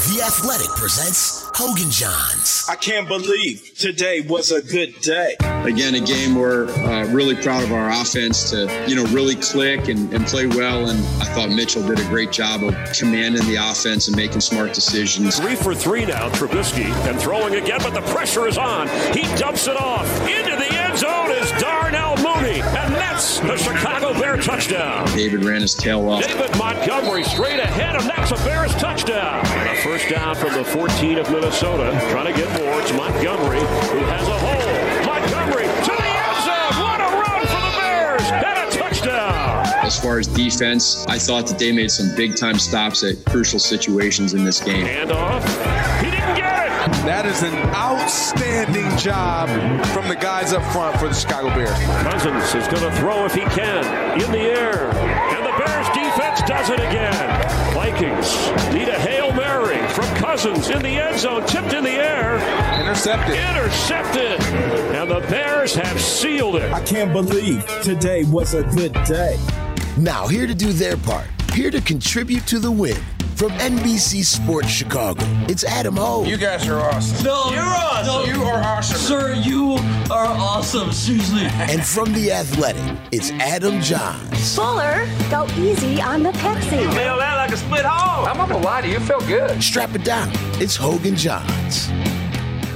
The Athletic presents Hoge and Jahns. I can't believe today was a good day. Again, a game where uh, really proud of our offense to, you know, really click and, and play well. And I thought Mitchell did a great job of commanding the offense and making smart decisions. Three for three now, Trubisky, and throwing again, but the pressure is on. He dumps it off. Into the end zone is Darnell Mooney, and that's the Chicago Bear touchdown. David ran his tail off. David Montgomery straight ahead, and that's a Bears touchdown. And a first down from the 14 of Minnesota. Trying to get more. It's Montgomery who has a hole. Montgomery to the end zone. What a run for the Bears, and a touchdown. As far as defense, I thought that they made some big time stops at crucial situations in this game. Hand off. That is an outstanding job from the guys up front for the Chicago Bears. Cousins is going to throw if he can in the air. And the Bears defense does it again. Vikings need a Hail Mary from Cousins in the end zone, tipped in the air. Intercepted. Intercepted. And the Bears have sealed it. I can't believe today was a good day. Now, here to do their part, here to contribute to the win. From NBC Sports Chicago, it's Adam Hoge. You guys are awesome. No, You're awesome. You are awesome. Sir, you are awesome. Seriously. And from The Athletic, it's Adam Jahns. Fuller, go easy on the Pepsi. Feel that like a split hole. I'm not gonna lie to you. You feel good. Strap it down. It's Hoge and Jahns.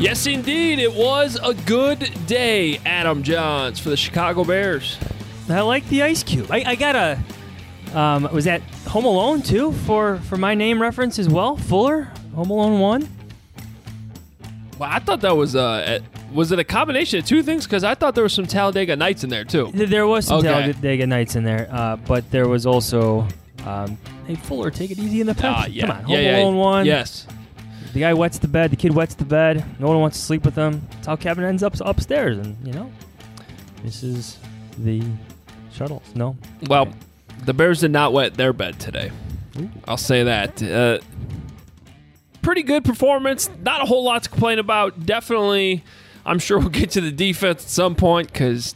Yes, indeed. It was a good day, Adam Jahns, for the Chicago Bears. I like the ice cube. I, I got a. Um, was that Home Alone too for for my name reference as well? Fuller, Home Alone one. Well, I thought that was uh, was it a combination of two things? Because I thought there was some Talladega Nights in there too. There was some Okay. Talladega Nights in there, uh, but there was also. Um, hey Fuller, take it easy in the Pepsi. Ah, yeah. Come on, Home Yeah, yeah, Alone one. Yes. The guy wets the bed. The kid wets the bed. No one wants to sleep with him. That's how Kevin ends up upstairs. And you know, this is the shuttles. No. Well, the Bears did not wet their bed today. I'll say that. Uh, pretty good performance. Not a whole lot to complain about. Definitely, I'm sure we'll get to the defense at some point because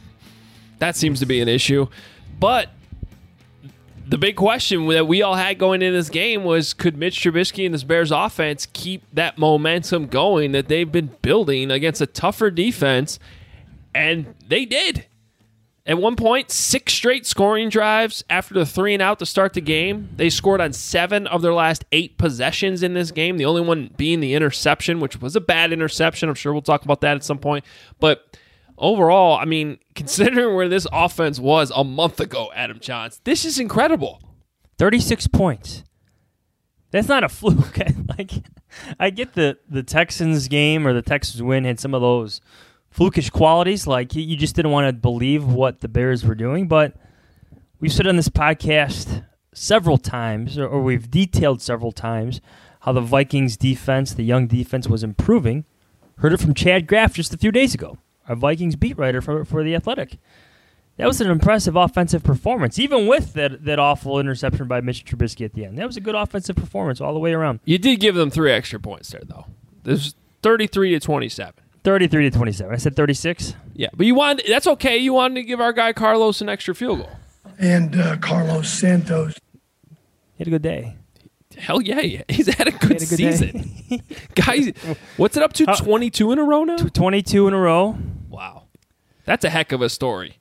that seems to be an issue. But the big question that we all had going into this game was could Mitch Trubisky and this Bears offense keep that momentum going that they've been building against a tougher defense? And they did. At one point, six straight scoring drives after the three and out to start the game. They scored on seven of their last eight possessions in this game, the only one being the interception, which was a bad interception. I'm sure we'll talk about that at some point. But overall, I mean, considering where this offense was a month ago, Adam Jahns, this is incredible. 36 points. That's not a fluke. like I get the the Texans game or the Texans win had some of those flukish qualities like you- just didn't want to believe what the Bears were doing, but we've said on this podcast several times or, we've detailed several times how the Vikings defense, the young defense was improving. Heard it from Chad Graff just a few days ago, our Vikings beat writer for for the Athletic. That was an impressive offensive performance, even with that, that awful interception by Mitch Trubisky at the end. That was a good offensive performance all the way around. You did give them three extra points there, though. There's 33 to 27. 33 to 27. I said 36. Yeah, but you wanted that's okay. You wanted to give our guy Carlos an extra field goal. and uh, Carlos Santos. He had a good day. Hell yeah, yeah. he's had a good, had a good season. Guys, what's it up to? 22 in a row now? 22 in a row. Wow. That's a heck of a story.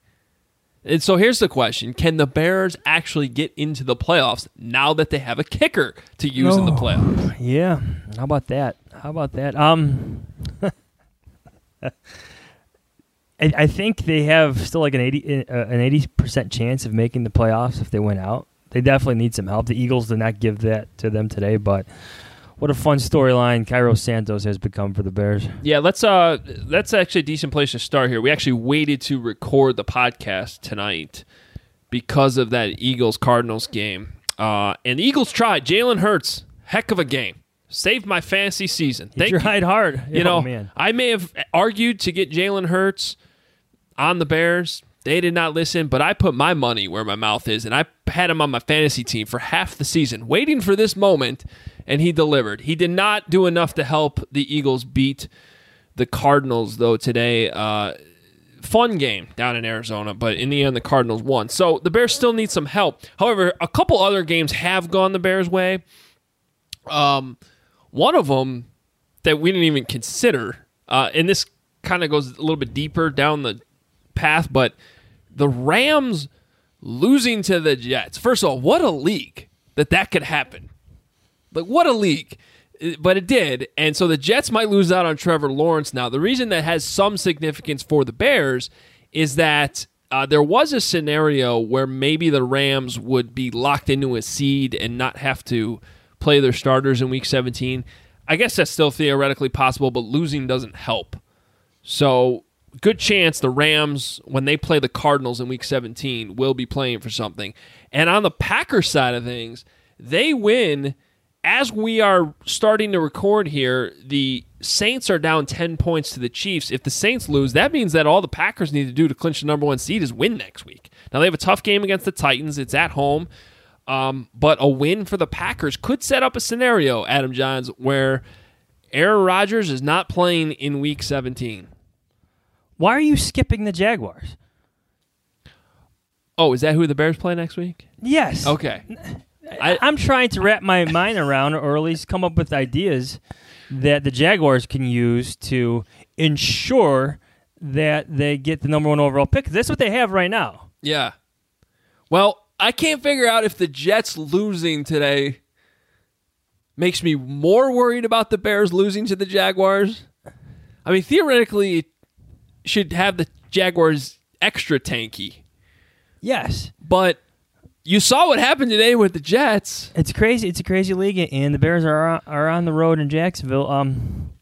And so here's the question Can the Bears actually get into the playoffs now that they have a kicker to use in the Oh, playoffs? Yeah. How about that? How about that? Um, I, think they have still like an eighty uh, an eighty percent chance of making the playoffs if they win out. They definitely need some help. The Eagles did not give that to them today, but what a fun storyline Cairo Santos has become for the Bears. Yeah, let's uh that's actually a decent place to start here. We actually waited to record the podcast tonight because of that Eagles Cardinals game. Uh, and the Eagles tried. Jalen Hurts, heck of a game. Saved my fantasy season. He tried hard. You Oh, know, man. I may have argued to get Jalen Hurts on the Bears. They did not listen, but I put my money where my mouth is, and I had him on my fantasy team for half the season, waiting for this moment, and he delivered. He did not do enough to help the Eagles beat the Cardinals, though, today. Uh, fun game down in Arizona, but in the end, the Cardinals won. So the Bears still need some help. However, a couple other games have gone the Bears' way. Um, one of them that we didn't even consider, uh, and this kind of goes a little bit deeper down the path, but the Rams losing to the Jets. First of all, what a league that that could happen. Like, what a league. Uh, But it did. And so the Jets might lose out on Trevor Lawrence now. The reason that has some significance for the Bears is that uh, there was a scenario where maybe the Rams would be locked into a seed and not have to play their starters in week 17. I guess that's still theoretically possible, but losing doesn't help. So, good chance the Rams, when they play the Cardinals in week 17, will be playing for something. And on the Packers side of things, they win. As we are starting to record here, the Saints are down 10 points to the Chiefs. If the Saints lose, that means that all the Packers need to do to clinch the number one seed is win next week. Now, they have a tough game against the Titans, it's at home. Um, but a win for the Packers could set up a scenario, Adam Jahns, where Aaron Rodgers is not playing in week 17. Why are you skipping the Jaguars? Oh, is that who the Bears play next week? Yes. Okay. I, I'm trying to wrap my mind around, or at least come up with ideas that the Jaguars can use to ensure that they get the number one overall pick. That's what they have right now. Yeah. Well, I can't figure out if the Jets losing today makes me more worried about the Bears losing to the Jaguars. I mean, theoretically, it should have the Jaguars extra tanky. Yes. But you saw what happened today with the Jets. It's crazy. It's a crazy league, and the Bears are are on the road in Jacksonville. Um,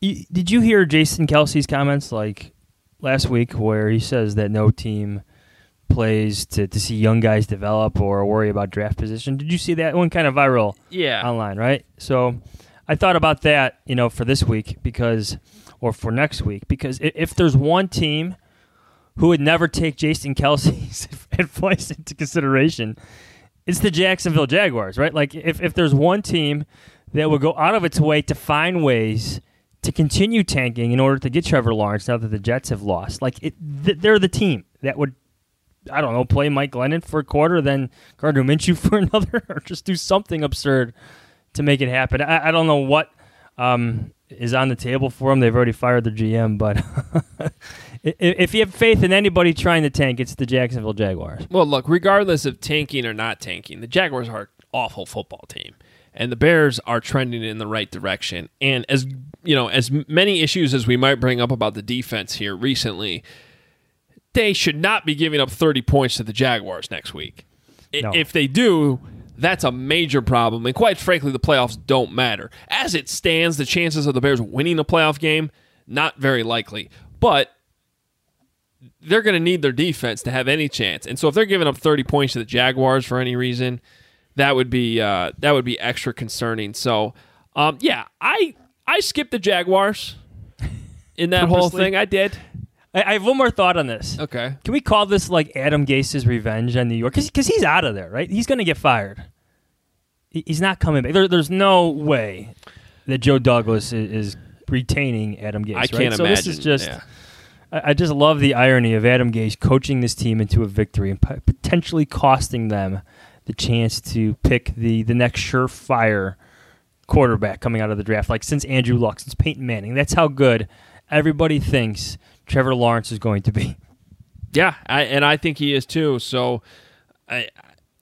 you, did you hear Jason Kelce's comments like last week, where he says that no team plays to, to see young guys develop or worry about draft position? Did you see that one kind of viral? Yeah. online, right? So I thought about that, you know, for this week because, or for next week, because if there's one team who would never take Jason Kelce's advice into consideration, it's the Jacksonville Jaguars, right? Like if, if there's one team that would go out of its way to find ways to continue tanking in order to get Trevor Lawrence now that the Jets have lost, like it, th- they're the team that would I don't know, play Mike Glennon for a quarter, then Gardner Minshew for another, or just do something absurd to make it happen. I, I don't know what um, is on the table for them. They've already fired the GM, but if you have faith in anybody trying to tank, it's the Jacksonville Jaguars. Well, look, regardless of tanking or not tanking, the Jaguars are an awful football team. And the Bears are trending in the right direction. And as you know, as many issues as we might bring up about the defense here recently, they should not be giving up 30 points to the Jaguars next week. No. If they do, that's a major problem. And quite frankly, the playoffs don't matter. As it stands, the chances of the Bears winning a playoff game, not very likely. But they're going to need their defense to have any chance. And so if they're giving up 30 points to the Jaguars for any reason, that would be uh, that would be extra concerning. So, um, yeah, I I skipped the Jaguars in that whole thing. I did. I, I have one more thought on this. Okay. Can we call this like Adam Gase's revenge on New York? Because he's out of there, right? He's going to get fired. He- He's not coming back. There, there's no way that Joe Douglas is, is retaining Adam Gase. I right? can't so imagine. this is just. yeah. I I just love the irony of Adam Gase coaching this team into a victory and potentially costing them the chance to pick the, the next surefire quarterback coming out of the draft. Like since Andrew Luck, since Peyton Manning, that's how good everybody thinks Trevor Lawrence is going to be. Yeah, I, and I think he is too. So, I,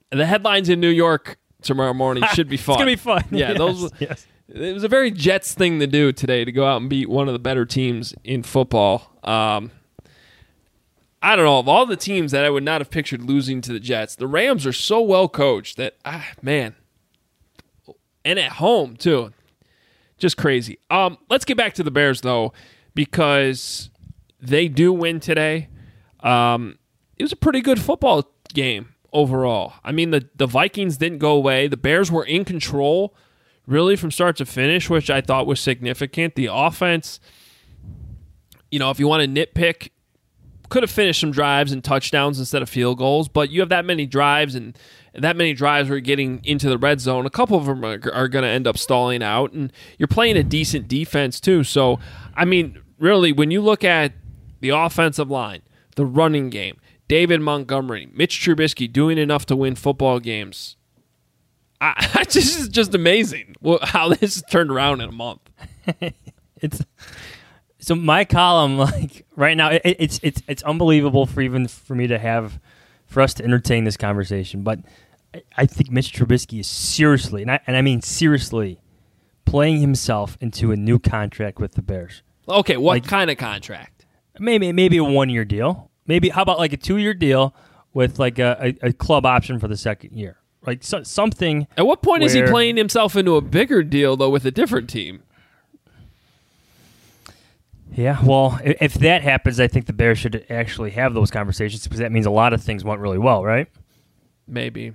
the headlines in New York tomorrow morning should be fun. It's gonna be fun. Yeah, Yes, those. yes. It was a very Jets thing to do today to go out and beat one of the better teams in football. Um, I don't know of all the teams that I would not have pictured losing to the Jets. The Rams are so well coached that ah, man, and at home too, just crazy. Um, let's get back to the Bears though, because they do win today. Um, it was a pretty good football game overall. I mean, the the Vikings didn't go away. The Bears were in control, really from start to finish, which I thought was significant. The offense, you know, if you want to nitpick, could have finished some drives and touchdowns instead of field goals, but you have that many drives and that many drives you're getting into the red zone. A couple of them are, are going to end up stalling out, and you're playing a decent defense too. So, I mean, really, when you look at the offensive line, the running game, David Montgomery, Mitch Trubisky doing enough to win football games. I, is just amazing how this turned around in a month. it's so my column like right now it, it's it's it's unbelievable for even for me to have for us to entertain this conversation but I, I think Mitch Trubisky is seriously and I, and I mean seriously playing himself into a new contract with the Bears. Okay, what like, kind of contract? Maybe maybe a one year deal. Maybe how about like a two year deal with like a, a, a, club option for the second year? Like so, something. At what point is he playing himself into a bigger deal though with a different team? Yeah, well, if that happens, I think the Bears should actually have those conversations because that means a lot of things went really well, right? Maybe.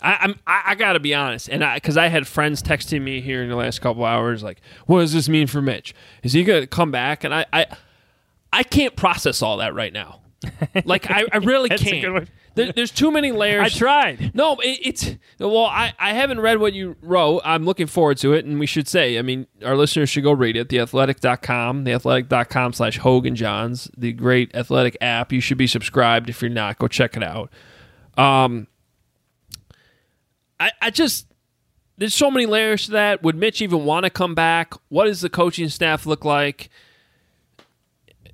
I, I'm I, I got to be honest, and I because I, had friends texting me here in the last couple hours, like, "What does this mean for Mitch? Is he going to come back?" And I, I, I can't process all that right now. Like, I, I really can't. There, there's too many layers. I tried. No, it, it's well, I, I haven't read what you wrote. I'm looking forward to it, and we should say, I mean, our listeners should go read it. Theathletic.com, theathletic.com slash Hoge and Jahns, the great athletic app. You should be subscribed. If you're not, go check it out. Um, I, I just there's so many layers to that. Would Mitch even want to come back? What does the coaching staff look like?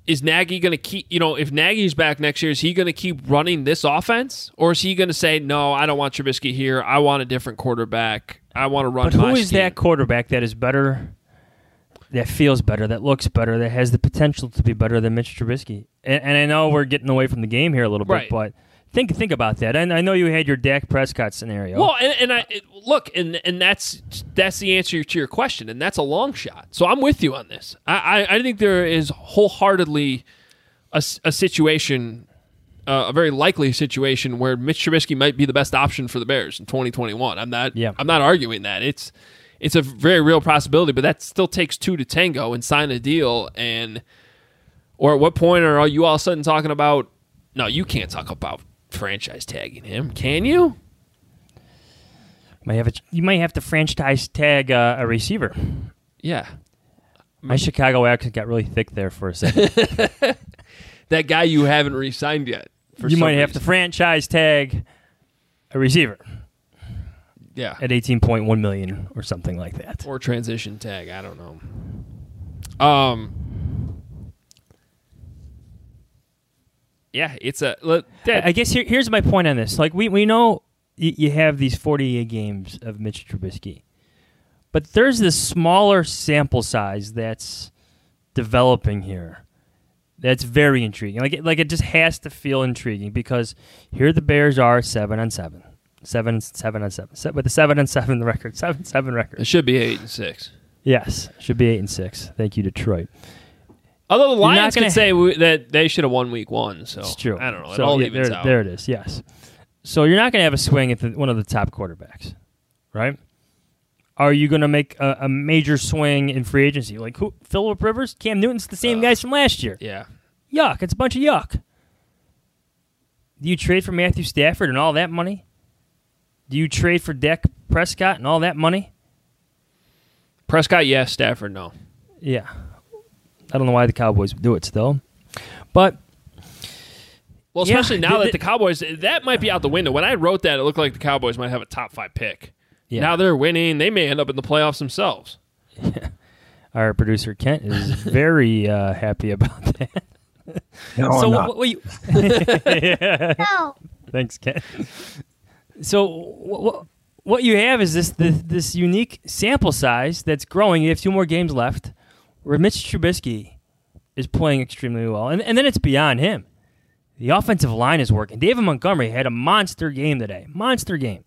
is Nagy going to keep, you know, if Nagy's back next year, is he going to keep running this offense? Or is he going to say, no, I don't want Trubisky here. I want a different quarterback. I want to run But who is scheme. that quarterback that is better, that feels better, that looks better, that has the potential to be better than Mitch Trubisky? And, and I know we're getting away from the game here a little bit, right. but think think about that. And I know you had your Dak Prescott scenario. Well, and, and I look, and and that's that's the answer to your question, and that's a long shot. So I'm with you on this. I I, I think there is wholeheartedly a, a situation. Uh, a very likely situation where Mitch Trubisky might be the best option for the Bears in 2021. I'm not. Yeah. I'm not arguing that. It's it's a very real possibility, but that still takes two to tango and sign a deal. And or at what point are you all of a sudden talking about? No, you can't talk about franchise tagging him, can you? Might have a, you might have to franchise tag uh, a receiver. Yeah. My Chicago accent got really thick there for a second. that guy you haven't re-signed yet. you might have to franchise tag a receiver. Yeah. At 18.1 million or something like that. Or transition tag, I don't know. Um yeah, it's a. Look, I guess here, here's my point on this. Like we we know y- you have these 48 games of Mitch Trubisky, but there's this smaller sample size that's developing here. That's very intriguing. Like it, like it just has to feel intriguing because here the Bears are seven on seven, seven seven on seven, Se- with a seven and seven record, seven seven record. It should be eight and six. Yes, should be eight and six. Thank you, Detroit. Although the Lions could say w- that they should have won week one, so it's true. I don't know. It so, all yeah, evens there, out. there it is. Yes. So you're not going to have a swing at the, one of the top quarterbacks, right? Are you going to make a, a, major swing in free agency? Like who? Philip Rivers, Cam Newton's the same uh, guys from last year. Yeah. Yuck! It's a bunch of yuck. Do you trade for Matthew Stafford and all that money? Do you trade for Dak Prescott and all that money? Prescott, yes. Stafford, no. Yeah. I don't know why the Cowboys would do it still, but well, especially yeah, now that the Cowboys that might be out the window. When I wrote that, it looked like the Cowboys might have a top five pick. Yeah. Now they're winning; they may end up in the playoffs themselves. Yeah. Our producer Kent is very uh, happy about that. No, so what, what you, no. Thanks, Kent. So what, what you have is this, this this unique sample size that's growing. You have two more games left where Mitch Trubisky is playing extremely well. And, and then it's beyond him. The offensive line is working. David Montgomery had a monster game today. Monster game.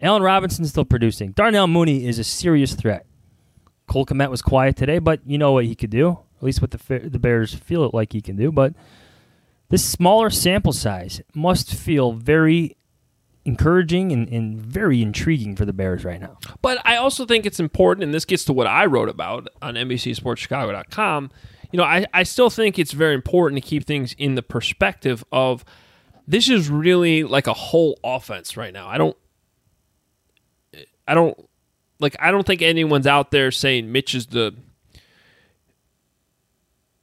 Allen Robinson's still producing. Darnell Mooney is a serious threat. Cole Kmet was quiet today, but you know what he could do. At least what the the Bears feel it like he can do. But this smaller sample size must feel very encouraging and, and very intriguing for the Bears right now. But I also think it's important, and this gets to what I wrote about on NBCSportsChicago.com. You know, I, I still think it's very important to keep things in the perspective of this is really like a whole offense right now. I don't, I don't, like, I don't think anyone's out there saying Mitch is the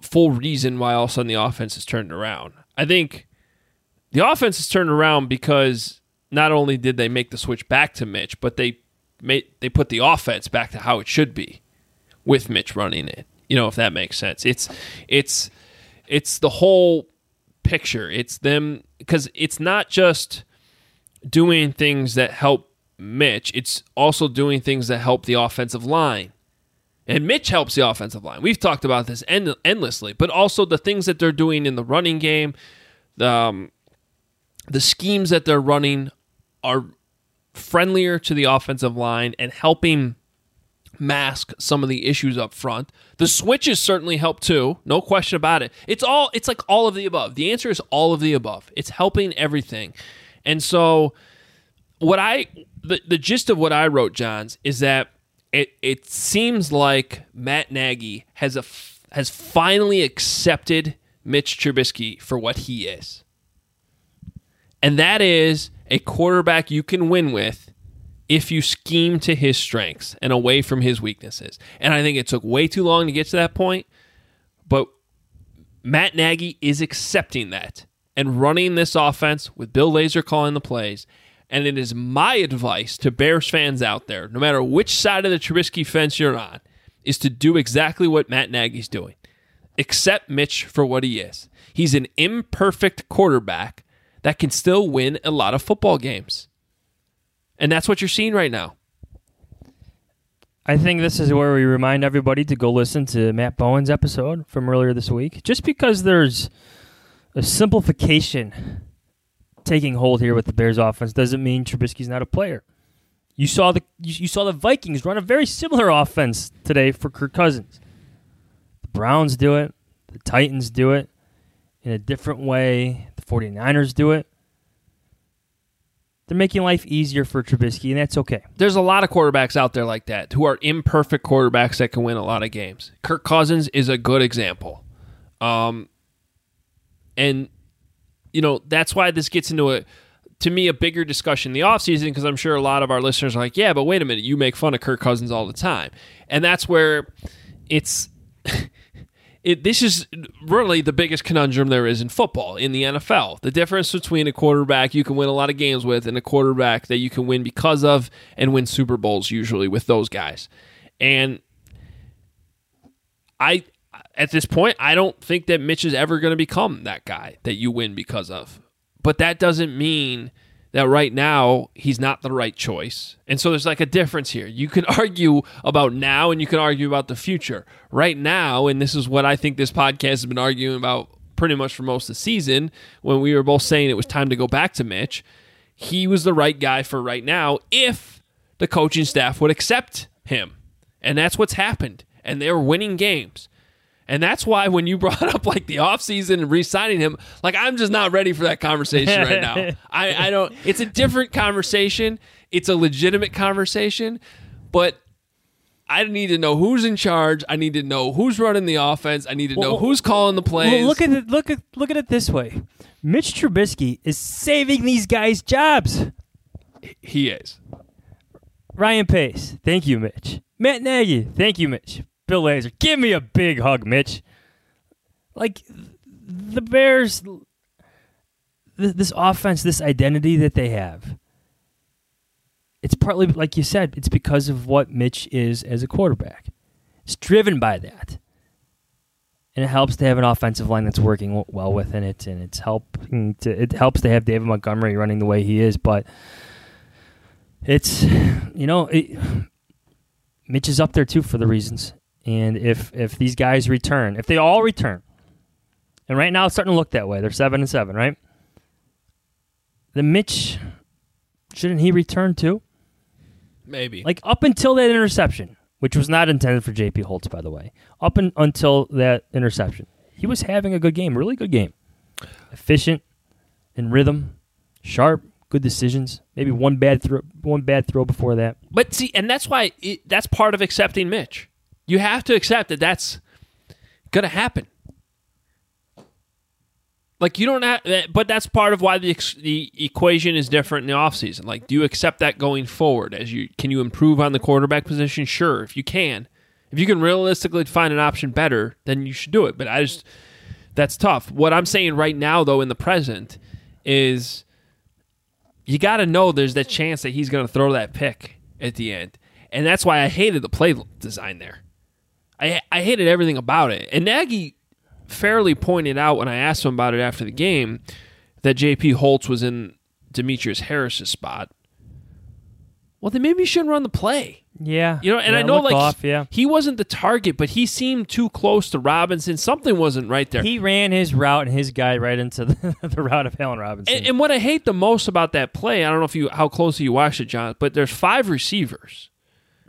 full reason why all of a sudden the offense has turned around. I think the offense has turned around because not only did they make the switch back to Mitch, but they made they put the offense back to how it should be with Mitch running it. You know, if that makes sense. It's it's it's the whole picture. It's them because it's not just doing things that help Mitch, it's also doing things that help the offensive line. And Mitch helps the offensive line. We've talked about this end- endlessly, but also the things that they're doing in the running game, the, um, the schemes that they're running are friendlier to the offensive line and helping mask some of the issues up front. The switches certainly help too, no question about it. It's all it's like all of the above. The answer is all of the above. It's helping everything. And so what I the, the gist of what I wrote, Jahns, is that it it seems like Matt Nagy has a has finally accepted Mitch Trubisky for what he is. And that is a quarterback you can win with if you scheme to his strengths and away from his weaknesses. And I think it took way too long to get to that point, but Matt Nagy is accepting that and running this offense with Bill Lazor calling the plays. And it is my advice to Bears fans out there, no matter which side of the Trubisky fence you're on, is to do exactly what Matt Nagy's doing. Accept Mitch for what he is. He's an imperfect quarterback that can still win a lot of football games. And that's what you're seeing right now. I think this is where we remind everybody to go listen to Matt Bowen's episode from earlier this week. Just because there's a simplification taking hold here with the Bears offense doesn't mean Trubisky's not a player. You saw the you saw the Vikings run a very similar offense today for Kirk Cousins. The Browns do it, the Titans do it in a different way. The 49ers do it. They're making life easier for Trubisky, and that's okay. There's a lot of quarterbacks out there like that who are imperfect quarterbacks that can win a lot of games. Kirk Cousins is a good example. Um, and, you know, that's why this gets into a, to me, a bigger discussion in the offseason because I'm sure a lot of our listeners are like, yeah, but wait a minute, you make fun of Kirk Cousins all the time. And that's where it's. it, this is really the biggest conundrum there is in football in the NFL. The difference between a quarterback you can win a lot of games with and a quarterback that you can win because of and win Super Bowls usually with those guys. And I at this point I don't think that Mitch is ever going to become that guy that you win because of. But that doesn't mean that right now he's not the right choice. And so there's like a difference here. You can argue about now and you can argue about the future. Right now, and this is what I think this podcast has been arguing about pretty much for most of the season, when we were both saying it was time to go back to Mitch, he was the right guy for right now if the coaching staff would accept him. And that's what's happened. And they're winning games. And that's why when you brought up like the offseason and re-signing him, like I'm just not ready for that conversation right now. I, I don't it's a different conversation. It's a legitimate conversation, but I need to know who's in charge. I need to know who's running the offense. I need to know Well, who's calling the plays. Well, look at it. Look at look at it this way: Mitch Trubisky is saving these guys' jobs. he is. Ryan Pace, thank you, Mitch. Matt Nagy, thank you, Mitch. Bill Lazor, give me a big hug, Mitch. Like the Bears, th- this offense, this identity that they have. It's partly, like you said, it's because of what Mitch is as a quarterback. It's driven by that. And it helps to have an offensive line that's working well within it, and it's helping to it helps to have David Montgomery running the way he is. But it's you know it, Mitch is up there too for the reasons. And if if these guys return, if they all return, and right now it's starting to look that way, they're seven and seven, right? Then Mitch shouldn't he return too? Maybe. Like up until that interception, which was not intended for JP Holtz, by the way. Up in, until that interception, he was having a good game, really good game. efficient, in rhythm, sharp, good decisions. Maybe one bad throw, one bad throw before that. But see, and that's why it, that's part of accepting Mitch. You have to accept that that's going to happen. Like you don't have, but that's part of why the the equation is different in the offseason. Like, do you accept that going forward? As you can you improve on the quarterback position? Sure, if you can, if you can realistically find an option better, then you should do it. But I just that's tough. What I'm saying right now, though, in the present, is you got to know there's that chance that he's going to throw that pick at the end, and that's why I hated the play design there. I I hated everything about it, and Nagy fairly pointed out when I asked him about it after the game that J.P. Holtz was in Demetrius Harris's spot. Well, then maybe you shouldn't run the play. Yeah, you know, and yeah, I know like off, yeah. he wasn't the target, but he seemed too close to Robinson. Something wasn't right there. He ran his route and his guy right into the, the route of Allen Robinson. And, and, what I hate the most about that play, I don't know if you how closely you watched it, John, but there's five receivers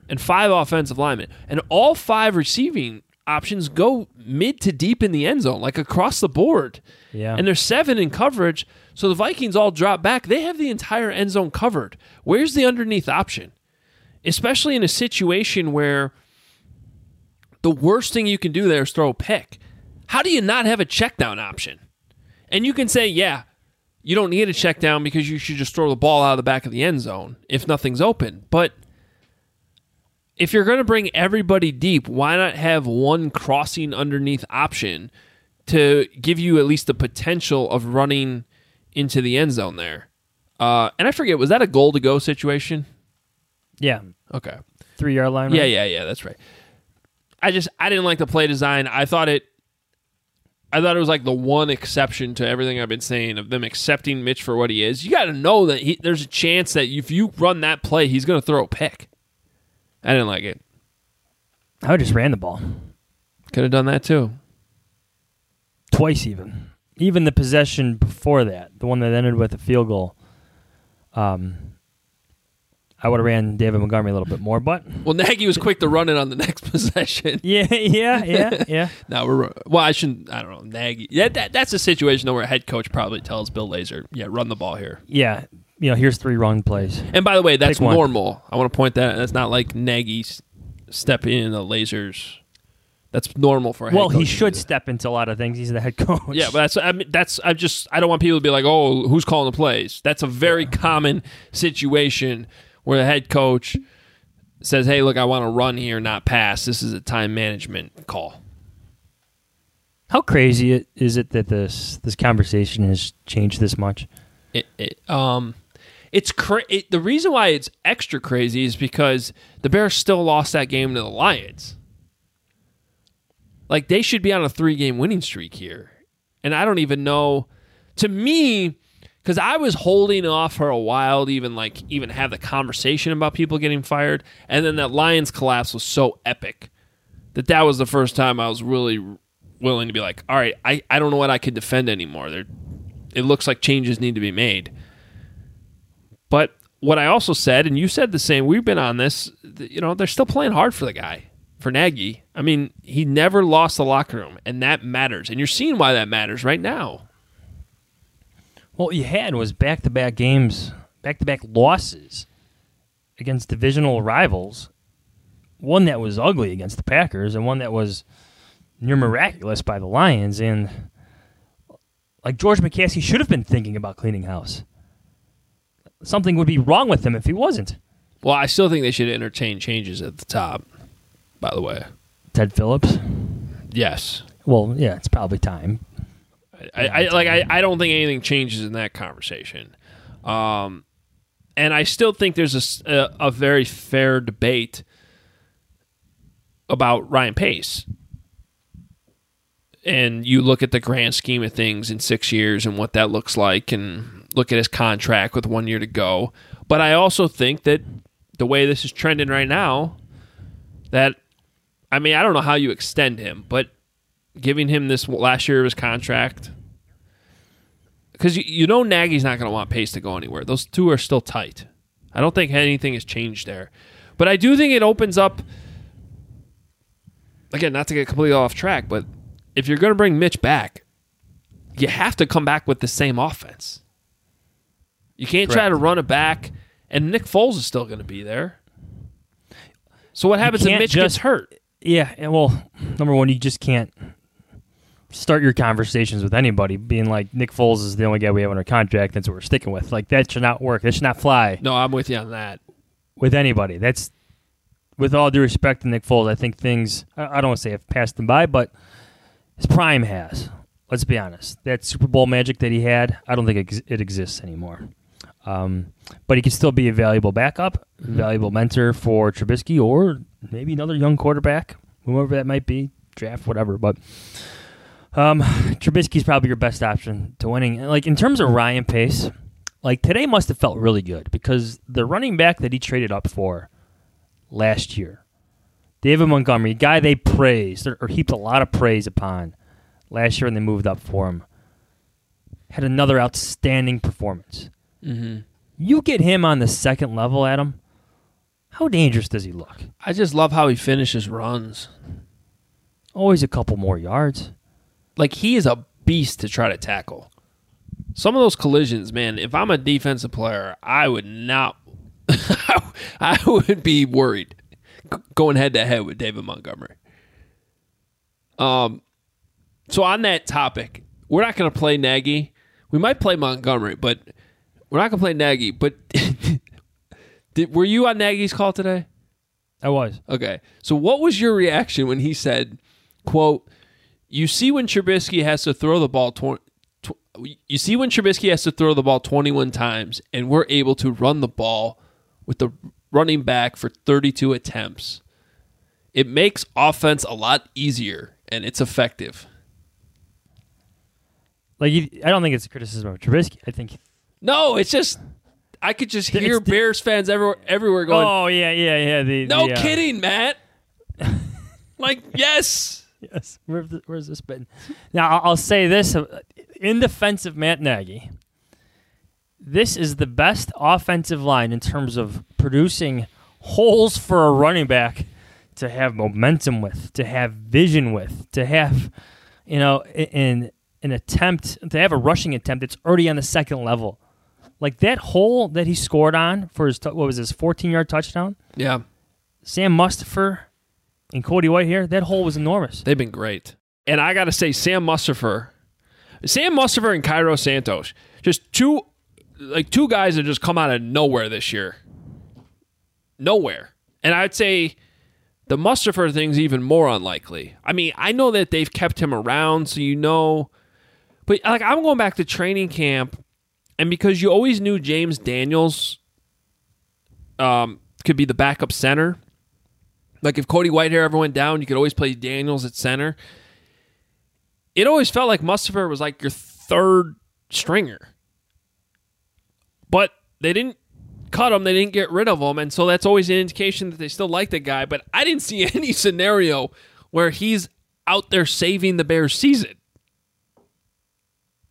and five offensive linemen, and all five receiving options go mid to deep in the end zone, like across the board. Yeah. And there's seven in coverage. So the Vikings all drop back. They have the entire end zone covered. Where's the underneath option? Especially in a situation where the worst thing you can do there is throw a pick. How do you not have a check down option? And you can say, yeah, you don't need a check down because you should just throw the ball out of the back of the end zone if nothing's open. But if you're going to bring everybody deep, why not have one crossing underneath option to give you at least the potential of running into the end zone there? Uh, and I forget, was that a goal to go situation? Yeah. Okay. Three yard line. Yeah, yeah, yeah. That's right. I just I didn't like the play design. I thought it. I thought it was like the one exception to everything I've been saying of them accepting Mitch for what he is. You got to know that he, there's a chance that if you run that play, he's going to throw a pick. I didn't like it. I would just ran the ball. Could have done that too. Twice even. Even the possession before that, the one that ended with a field goal. Um, I would have ran David Montgomery a little bit more, but well, Nagy was quick to run it on the next possession. Yeah, yeah, yeah, yeah. now we're well. I shouldn't. I don't know. Nagy. Yeah, that, that's a situation though where a head coach probably tells Bill Lazor, "Yeah, run the ball here." Yeah, you know, here's three wrong plays. And by the way, that's Pick one. normal. I want to point that that's not like Nagy stepping in the lasers. That's normal for a head Well, he should step into a lot of things. He's the head coach. Yeah, but that's I mean, that's I just I don't want people to be like, oh, who's calling the plays? That's a very common situation where the head coach says, hey, look, I want to run here, not pass. This is a time management call. How crazy is it that this this conversation has changed this much? It, it um, it's cra- it, the reason why it's extra crazy is because the Bears still lost that game to the Lions. Like they should be on a three game winning streak here, and I don't even know. To me, because I was holding off for a while to even like even have the conversation about people getting fired, and then that Lions collapse was so epic that that was the first time I was really willing to be like, all right, I, I don't know what I could defend anymore. There, it looks like changes need to be made. But what I also said, and you said the same, we've been on this, you know, they're still playing hard for the guy, for Nagy. I mean, he never lost the locker room, and that matters. And you're seeing why that matters right now. What you had was back to back games, back to back losses against divisional rivals. One that was ugly against the Packers, and one that was near miraculous by the Lions. And like George McCaskey should have been thinking about cleaning house. Something would be wrong with him if he wasn't. Well, I still think they should entertain changes at the top, by the way. Ted Phillips. Yes. Well, yeah, it's probably time. I, I like I, I don't think anything changes in that conversation. Um, and I still think there's a a very fair debate about Ryan Pace. And you look at the grand scheme of things in six years and what that looks like, and look at his contract with one year to go. But I also think that the way this is trending right now, that I mean, I don't know how you extend him, but giving him this last year of his contract because you, you know Nagy's not going to want Pace to go anywhere. Those two are still tight. I don't think anything has changed there, but I do think it opens up. Again, not to get completely off track, but if you're going to bring Mitch back, you have to come back with the same offense. You can't try to run it back, and Nick Foles is still going to be there. So what happens if Mitch just- gets hurt? Yeah, and well, number one, you just can't start your conversations with anybody being like Nick Foles is the only guy we have under contract. That's what we're sticking with. Like that should not work. That should not fly No, I'm with you on that. with anybody. That's with all due respect to Nick Foles. I think things I I don't want to say have passed him by, but his prime has. Let's be honest. That Super Bowl magic that he had, I don't think it, ex- it exists anymore. Um, but he could still be a valuable backup, Mm-hmm. valuable mentor for Trubisky, or maybe another young quarterback, whoever that might be, draft whatever. But um, Trubisky's probably your best option to winning. Like in terms of Ryan Pace, like today must have felt really good because the running back that he traded up for last year, David Montgomery, guy they praised or, or heaped a lot of praise upon last year when they moved up for him, had another outstanding performance. Mm-hmm. You get him on the second level, Adam. How dangerous does he look? I just love how he finishes runs. Always a couple more yards. Like he is a beast to try to tackle. Some of those collisions, man. If I'm a defensive player, I would not. I would be worried going head to head with David Montgomery. Um, so on that topic, we're not going to play Nagy. We might play Montgomery, but we're not going to play Nagy. But did, were you on Nagy's call today? I was. Okay. So what was your reaction when he said, quote, you see when Trubisky has to throw the ball tw- tw- you see when Trubisky has to throw the ball 21 times and we're able to run the ball with the running back for 32 attempts. It makes offense a lot easier and it's effective. Like I don't think it's a criticism of Trubisky. I think. No, it's just I could just It's hear the- Bears fans everywhere everywhere going, oh yeah, yeah, yeah. The, "No the, uh, kidding, Matt." like, yes. Yes. Where, where's this been? Now I'll, I'll say this uh, in defense of Matt Nagy. This is the best offensive line in terms of producing holes for a running back to have momentum with, to have vision with, to have, you know, in an attempt to have a rushing attempt that's already on the second level. Like that hole that he scored on for his what was his 14 yard touchdown. Yeah. Sam Mustipher and Cody Whitehair. That hole was enormous. They've been great. And I got to say, Sam Mustipher, Sam Mustipher and Cairo Santos, just two, like two guys that just come out of nowhere this year. Nowhere. And I'd say the Mustipher thing's even more unlikely. I mean, I know that they've kept him around, so you know, but like I'm going back to training camp, and because you always knew James Daniels um, could be the backup center. Like if Cody Whitehair ever went down, you could always play Daniels at center. It always felt like Mustipher was like your third stringer. But they didn't cut him, they didn't get rid of him, and so that's always an indication that they still like the guy. But I didn't see any scenario where he's out there saving the Bears season.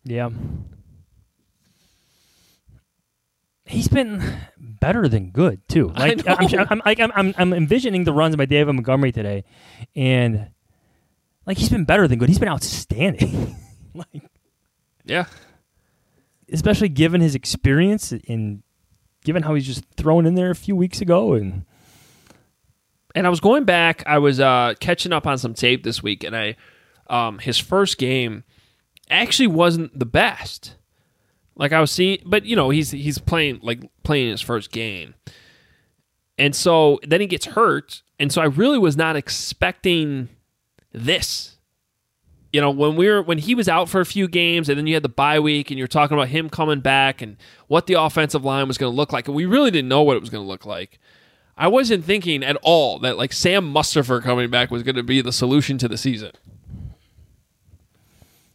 Yeah. He's been better than good too. Like I'm. I'm, I'm, I'm envisioning the runs by David Montgomery today, and like he's been better than good. He's been outstanding. like, Yeah. especially given his experience and given how he's just thrown in there a few weeks ago, and and I was going back. I was uh, catching up on some tape this week, and I um, his first game actually wasn't the best. Like I was seeing, but you know he's he's playing like playing his first game, and so then he gets hurt, and so I really was not expecting this. You know, when we were when he was out for a few games, and then you had the bye week, and you're talking about him coming back and what the offensive line was going to look like, and we really didn't know what it was going to look like. I wasn't thinking at all that like Sam Mustipher coming back was going to be the solution to the season.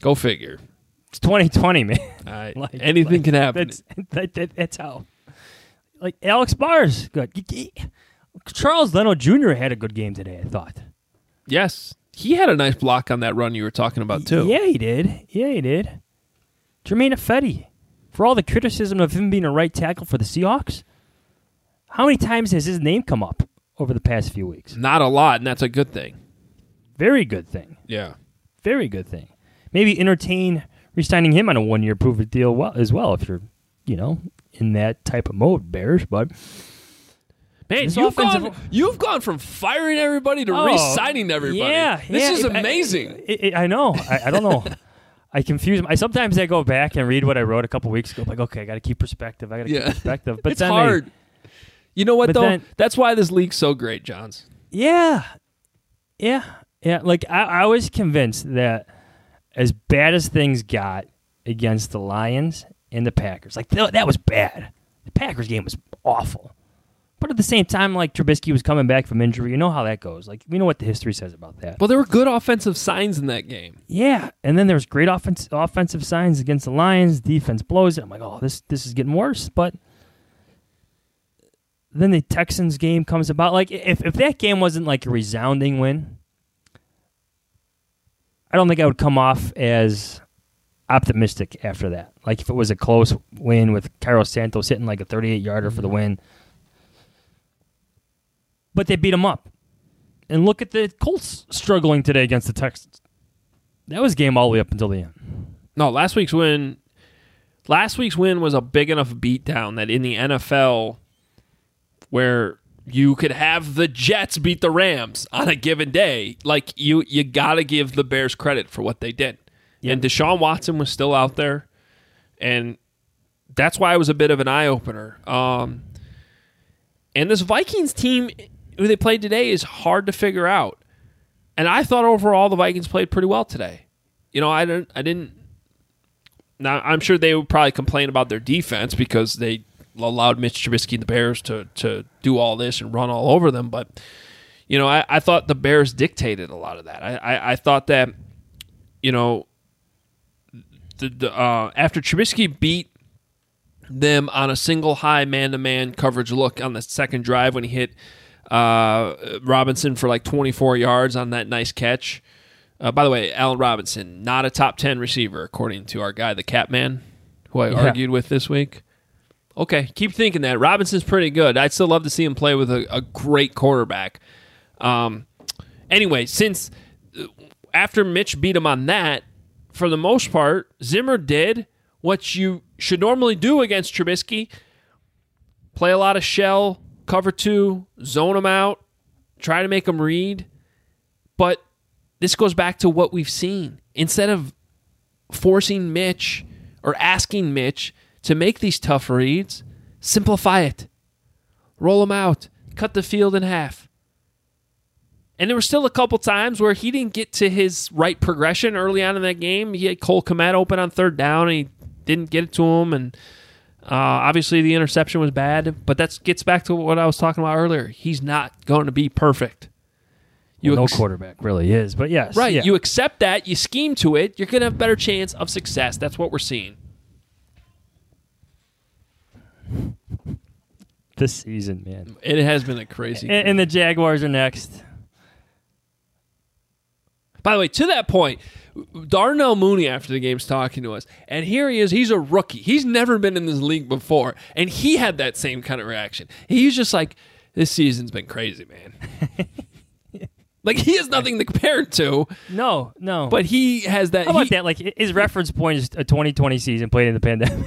Go figure. It's 2020, man. I, Like- anything like, can happen. That's that, that, that's how. Like Alex Bars, good. Charles Leno Jr. had a good game today. I thought. yes, he had a nice block on that run you were talking about too. Yeah, he did. Yeah, he did. Germain Ifedi, for all the criticism of him being a right tackle for the Seahawks, how many times has his name come up over the past few weeks? Not a lot, and that's a good thing. Very good thing. Yeah. Very good thing. Maybe entertain re-signing him on a one-year prove-it deal well, as well if you're, you know, in that type of mode, Bears. But Man, This you've gone, you've gone from firing everybody to Oh, re-signing everybody. Yeah, this yeah, is it- amazing. It, it- I know. I, I don't know. I confuse. I sometimes I go back and read what I wrote a couple weeks ago. Like, okay, I got to keep perspective. I got to Yeah. keep perspective. But it's hard. you know what though? then- That's why this league's so great, Jahns. Yeah, yeah, yeah. Like I, I was convinced that as bad as things got against the Lions and the Packers, like th- that was bad. The Packers game was awful. But at the same time, like Trubisky was coming back from injury. You know how that goes. Like we know what the history says about that. Well, there were good offensive signs in that game. Yeah, and then there was great offense, offensive signs against the Lions. Defense blows it. I'm like, oh, this this is getting worse. But then the Texans game comes about. Like, if if that game wasn't like a resounding win, I don't think I would come off as optimistic after that. Like if it was a close win with Cairo Santos hitting like a 38 yarder for the mm-hmm. win, but they beat him up. And look at the Colts struggling today against the Texans. That was game all the way up until the end. No, last week's win. Last week's win was a big enough beatdown that in the NFL, where you could have the Jets beat the Rams on a given day, like you, you got to give the Bears credit for what they did. And Deshaun Watson was still out there, and that's why it was a bit of an eye opener. Um, and this Vikings team, who they played today, is hard to figure out. And I thought overall the Vikings played pretty well today. You know, I didn't, I didn't. Now I'm sure they would probably complain about their defense because they allowed Mitch Trubisky and the Bears to to do all this and run all over them. But you know, I, I thought the Bears dictated a lot of that. I, I, I thought that you know, the, the uh, after Trubisky beat them on a single high man to man coverage look on the second drive when he hit uh, Robinson for like 24 yards on that nice catch. Uh, by the way, Allen Robinson, not a top 10 receiver, according to our guy, the Catman, who I Yeah. argued with this week. Okay, keep thinking that. Robinson's pretty good. I'd still love to see him play with a, a great quarterback. Um, anyway, since uh, after Mitch beat him on that, for the most part, Zimmer did what you should normally do against Trubisky play a lot of shell, cover two, zone him out, try to make him read. But this goes back to what we've seen. Instead of forcing Mitch or asking Mitch to make these tough reads, simplify it. Roll them out, cut the field in half. And there were still a couple times where he didn't get to his right progression early on in that game. He had Cole Kmet open on third down, and he didn't get it to him. And uh, obviously, the interception was bad. But that gets back to what I was talking about earlier. He's not going to be perfect. Well, no ex- quarterback really is, but yes, Right. yeah. You accept that, you scheme to it, you're going to have a better chance of success. That's what we're seeing. this season, man. It has been a crazy. And, and the Jaguars are next. By the way, to that point, Darnell Mooney after the game's talking to us, and here he is. He's a rookie. He's never been in this league before, and he had that same kind of reaction. He was just like, "This season's been crazy, man." like he has nothing to compare it to. No, no. But he has that. How about he- that? Like his reference point is a 2020 season played in the pandemic.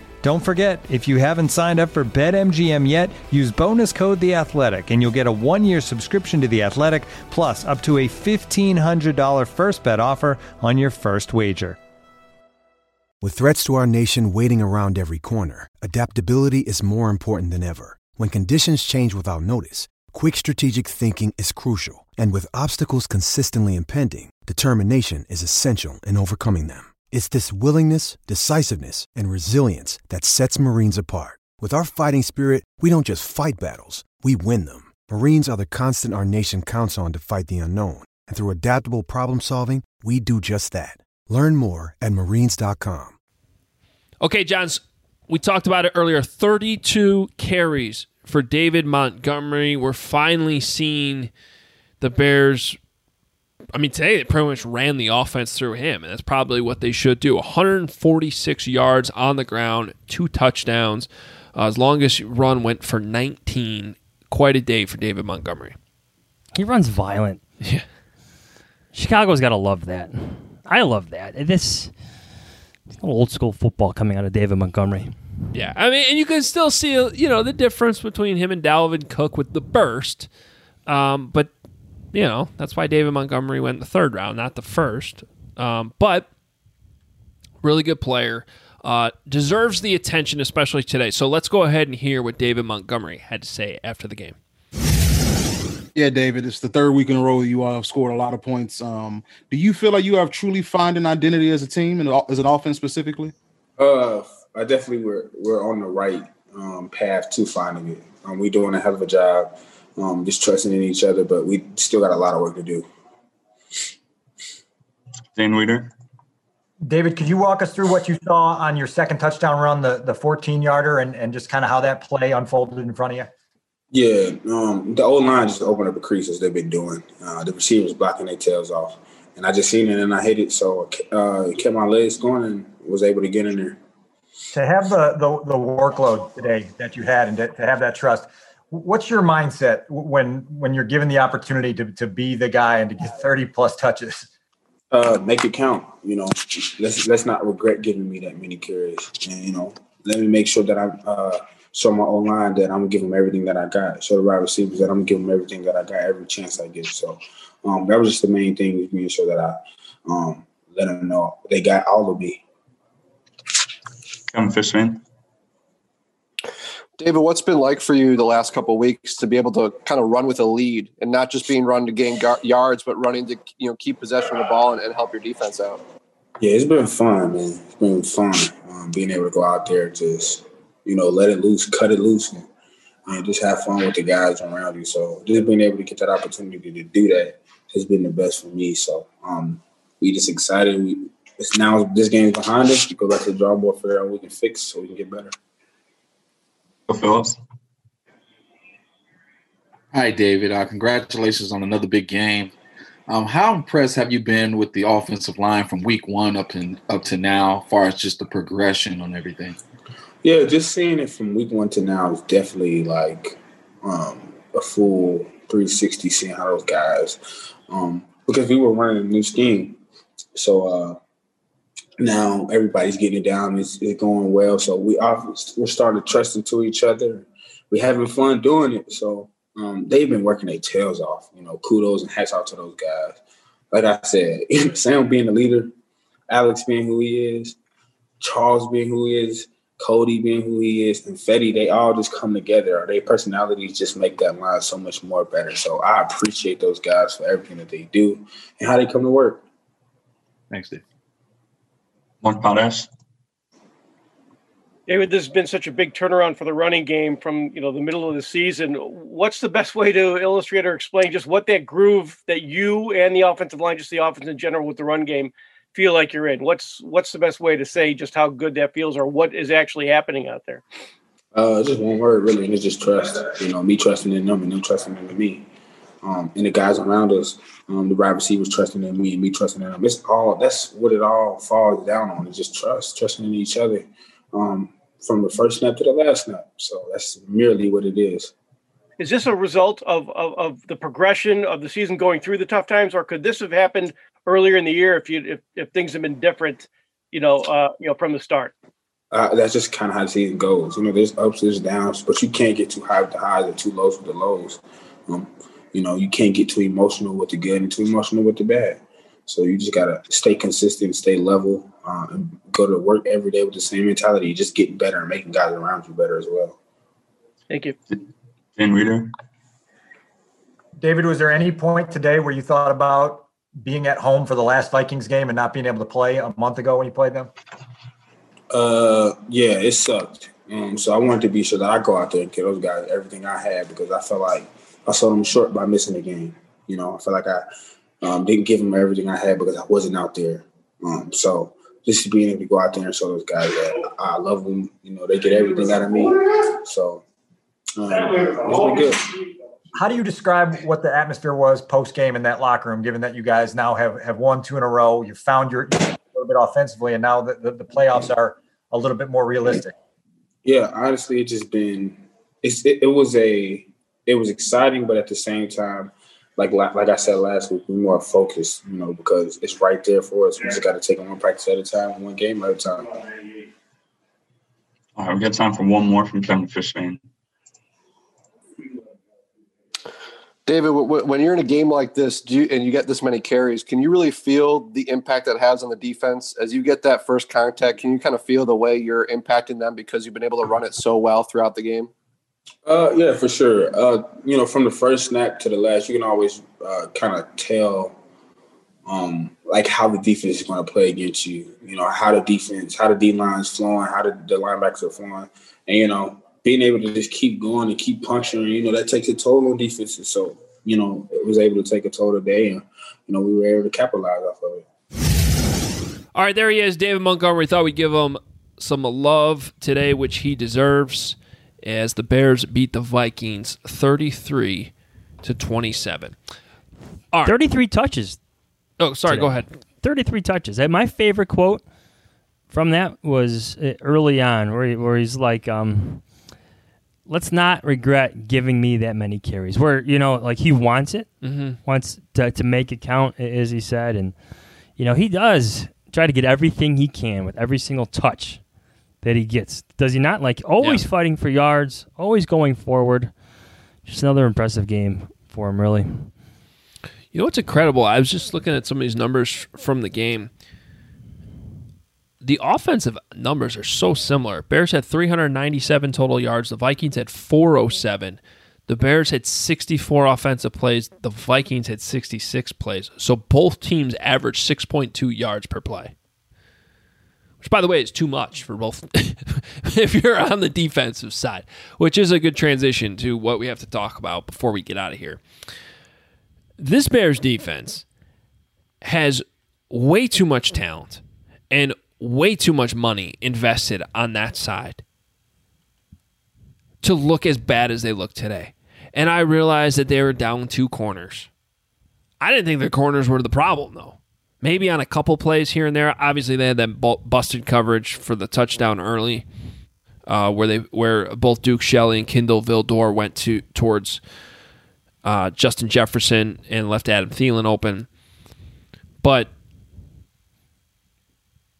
Don't forget, if you haven't signed up for BetMGM yet, use bonus code The Athletic, and you'll get a one-year subscription to The Athletic, plus up to a fifteen hundred dollar first bet offer on your first wager. With threats to our nation waiting around every corner, adaptability is more important than ever. When conditions change without notice, quick strategic thinking is crucial, and with obstacles consistently impending, determination is essential in overcoming them. It's this willingness, decisiveness, and resilience that sets Marines apart. With our fighting spirit, we don't just fight battles, we win them. Marines are the constant our nation counts on to fight the unknown. And through adaptable problem solving, we do just that. Learn more at marines.com. Okay, Jahns, we talked about it earlier 32 carries for David Montgomery. We're finally seeing the Bears I mean, today they pretty much ran the offense through him, and that's probably what they should do. 146 yards on the ground, two touchdowns. Uh, his longest run went for 19. Quite a day for David Montgomery. He runs violent. Yeah. Chicago's got to love that. I love that. This old school football coming out of David Montgomery. Yeah, I mean, and you can still see, you know, the difference between him and Dalvin Cook with the burst. Um, but you know, that's why David Montgomery went the third round, not the first. Um, but really good player. Uh, deserves the attention, especially today. So let's go ahead and hear what David Montgomery had to say after the game. Yeah, David, it's the third week in a row you have scored a lot of points. Um, do you feel like you have truly found an identity as a team and as an offense specifically? Uh, I definitely we're we're on the right um, path to finding it. Um, we're doing a hell of a job um, just trusting in each other. But we still got a lot of work to do. Dan Wiederer. David, could you walk us through what you saw on your second touchdown run, the the 14 yarder, and, and just kind of how that play unfolded in front of you? Yeah, um, the old line just opened up a crease as they've been doing. Uh, the receivers blocking their tails off, and I just seen it and I hit it, so uh, kept my legs going and was able to get in there. To have the the, the workload today that you had, and to, to have that trust, what's your mindset when when you're given the opportunity to, to be the guy and to get 30 plus touches? Uh, make it count you know. Let's let's not regret giving me that many carries. And you know let me make sure that I'm uh, show my own line that i'm gonna give them everything that i got. Show the right receivers that i'm gonna give them everything that i got every chance i get. So um, that was just the main thing was making sure that i um, let them know they got all of me. Kevin Fishman David, what's been like for you the last couple weeks to be able to kind of run with a lead and not just being run to gain gar- yards, but running to you know keep possession of the ball and, and, help your defense out? Yeah, it's been fun, man. It's been fun um, being able to go out there, just you know, let it loose, cut it loose, and, and just have fun with the guys around you. So just being able to get that opportunity to do that has been the best for me. So um, we just excited. We it's now this game's behind us. We go back to the drawing board, figure out we can fix so we can get better. Phillips. Hi, David. Uh, congratulations on another big game. Um, how impressed have you been with the offensive line from week one up and up to now, as far as just the progression on everything? Yeah, just seeing it from week one to now is definitely like um, a full 360. Seeing how those guys, um, because we were running a new scheme, so uh, now everybody's getting it down. It's, it's going well. So we are we're starting to trust into each other. We're having fun doing it. So um, they've been working their tails off. You know, kudos and hats off to those guys. Like I said, Sam being the leader, Alex being who he is, Charles being who he is, Cody being who he is, and Fetty, they all just come together. Their personalities just make that line so much more better. So I appreciate those guys for everything that they do and how they come to work. Thanks, Dave. Mark Potash. David, this has been such a big turnaround for the running game from you know the middle of the season. What's the best way to illustrate or explain just what that groove that you and the offensive line, just the offense in general with the run game, feel like you're in? What's what's the best way to say just how good that feels or what is actually happening out there? Uh, just one word, really, and it's just trust. You know, me trusting in them and them trusting in me. Um, and the guys around us, um, the wide receivers trusting in me and me trusting in them. It's all that's what it all falls down on. Is just trust, trusting in each other, um, from the first snap to the last snap. So that's merely what it is. Is this a result of, of, of the progression of the season going through the tough times, or could this have happened earlier in the year if you if, if things have been different, you know, uh, you know, from the start? Uh, that's just kind of how the season goes. You know, there's ups, there's downs, but you can't get too high with the highs and too low with the lows. Um, you know, you can't get too emotional with the good and too emotional with the bad. So you just gotta stay consistent, stay level, uh, and go to work every day with the same mentality. Just getting better and making guys around you better as well. Thank you, Dan Wiederer. David, was there any point today where you thought about being at home for the last Vikings game and not being able to play a month ago when you played them? Uh, yeah, it sucked. Um, so I wanted to be sure that I go out there and give those guys everything I had because I felt like I sold them short by missing the game. You know, I felt like I um, didn't give them everything I had because I wasn't out there. Um, so just being able to go out there and show those guys that I love them, you know, they get everything out of me. So um, it's been good. How do you describe what the atmosphere was post game in that locker room, given that you guys now have, have won two in a row? You've found your a little bit offensively, and now the, the, the playoffs are a little bit more realistic. Yeah, honestly, it just been it's it, it was a it was exciting, but at the same time, like like, like I said last week, we're more focused, you know, because it's right there for us. We just got to take it one practice at a time, one game at a time. All right, we got time for one more from Kevin Fishman. David, when you're in a game like this, do you, and you get this many carries, can you really feel the impact that has on the defense as you get that first contact? Can you kind of feel the way you're impacting them because you've been able to run it so well throughout the game? Uh, yeah, for sure. Uh, you know, from the first snap to the last, you can always uh, kind of tell, um, like how the defense is going to play against you. You know, how the defense, how the D line's flowing, how the, the linebackers are flowing, and you know, being able to just keep going and keep puncturing, you know, that takes a toll on defenses. So, you know, it was able to take a toll today, and you know, we were able to capitalize off of it. All right, there he is, David Montgomery. Thought we'd give him some love today, which he deserves, as the Bears beat the Vikings thirty-three to twenty-seven. All right. Thirty-three touches. Oh, sorry. today. Go ahead. Thirty-three touches. And my favorite quote from that was uh, early on, where he, where he's like, um, let's not regret giving me that many carries. Where you know, like he wants it, Mhm. wants to to make it count, as he said, and you know he does try to get everything he can with every single touch that he gets. Does he not? Like always fighting for yards, always going forward. Just another impressive game for him, really. You know what's incredible? I was just looking at some of these numbers from the game. The offensive numbers are so similar. Bears had 397 total yards. The Vikings had 407. The Bears had 64 offensive plays. The Vikings had 66 plays. So both teams averaged 6.2 yards per play. Which, by the way, is too much for both if you're on the defensive side, which is a good transition to what we have to talk about before we get out of here. This Bears defense has way too much talent and way too much money invested on that side to look as bad as they look today. And I realized that they were down two corners. I didn't think their corners were the problem, though. Maybe on a couple plays here and there. Obviously, they had that busted coverage for the touchdown early, uh, where they where both Duke Shelley and Kindle Vildor went to towards uh, Justin Jefferson and left Adam Thielen open. But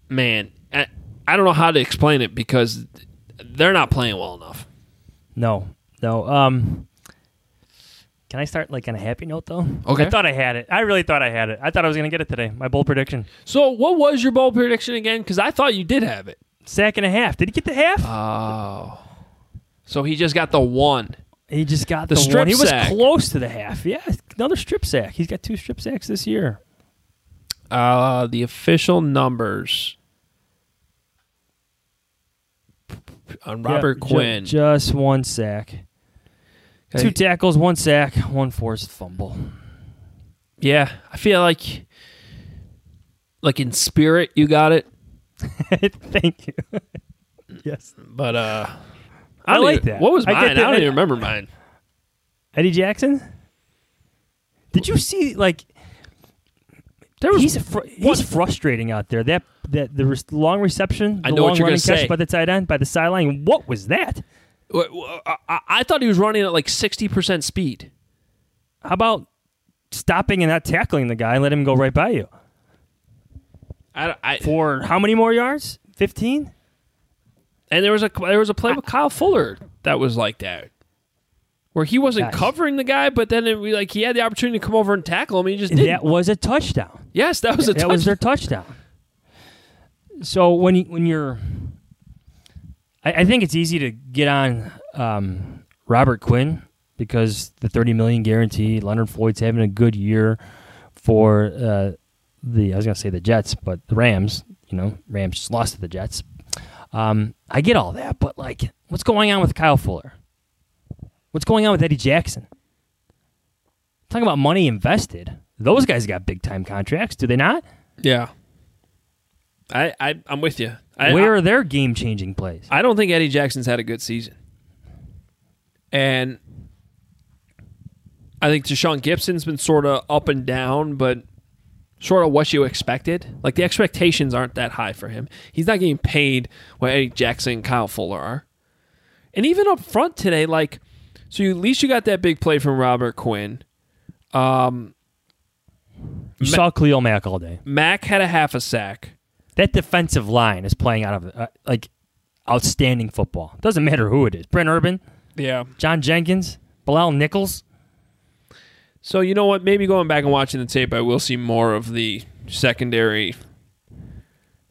man, I, I don't know how to explain it because they're not playing well enough. No, no. Um, can I start like on a happy note though? Okay. I thought I had it. I really thought I had it. I thought I was going to get it today. My bold prediction. So, what was your bold prediction again? Because I thought you did have it. sack and a half. Did he get the half? Oh, so he just got the one. He just got The the, strip one. He was close to the half. Yeah, another strip sack. He's got two strip sacks this year. Uh, the official numbers on Robert Yeah, ju- Quinn. just one sack. Okay. Two tackles, one sack, one forced fumble. yeah, I feel like, like in spirit, you got it. Thank you. yes, But uh, I don't like even- that. What was I mine? I, that. don't even remember mine. Eddie Jackson. Did you see like? There was he's fr- he's frustrating out there. That that the re- long reception, the I know what long you're running catch say. by the tight end by the sideline. What was that? I, I thought he was running at like sixty percent speed. How about stopping and not tackling the guy and let him go right by you I, I, for how many more yards? Fifteen. and there was a there was a play with Kyle Fuller that was like that, where he wasn't Guys. covering the guy, but then it, like he had the opportunity to come over and tackle him, and he just didn't. That was a touchdown. yes, that was a that was their touchdown. So when you, when you're, I, I think it's easy to get on um, Robert Quinn because the thirty million guarantee. Leonard Floyd's having a good year for uh, the I was gonna say the Jets, but the Rams. You know, Rams just lost to the Jets. Um, I get all that, but like, what's going on with Kyle Fuller? What's going on with Eddie Jackson? Talking about money invested. Those guys got big time contracts, do they not? Yeah, I, I I'm with you. I, Where I, are their game changing plays? I don't think Eddie Jackson's had a good season, and I think Tashaun Gipson's been sort of up and down, but sort of what you expected. Like the expectations aren't that high for him. He's not getting paid what Eddie Jackson and Kyle Fuller are. And even up front today, like, so you, at least you got that big play from Robert Quinn. Um, You saw Khalil Mack all day. Mack had a half a sack. That defensive line is playing out of uh, like outstanding football. Doesn't matter who it is. Brent Urban, Yeah. John Jenkins, Bilal Nichols. So you know what? Maybe going back and watching the tape, I will see more of the secondary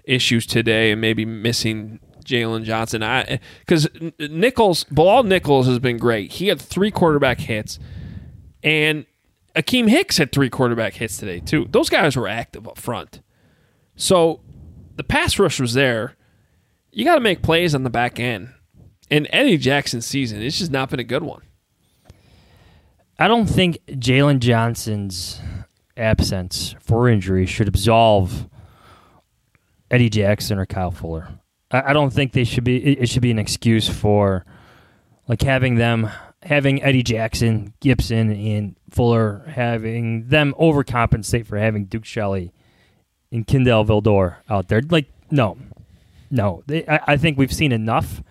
issues today, and maybe missing Jaylon Johnson. I because Nichols, Bilal Nichols has been great. He had three quarterback hits, and Akiem Hicks had three quarterback hits today too. Those guys were active up front, so the pass rush was there. You got to make plays on the back end. And Eddie Jackson's season, it's just not been a good one. I don't think Jaylon Johnson's absence for injury should absolve Eddie Jackson or Kyle Fuller. I, don't think they should be. It, it should be an excuse for like having them having Eddie Jackson, Gipson, and Fuller having them overcompensate for having Duke Shelley and Kindle Vildor out there. Like no, no. They, I, I think we've seen enough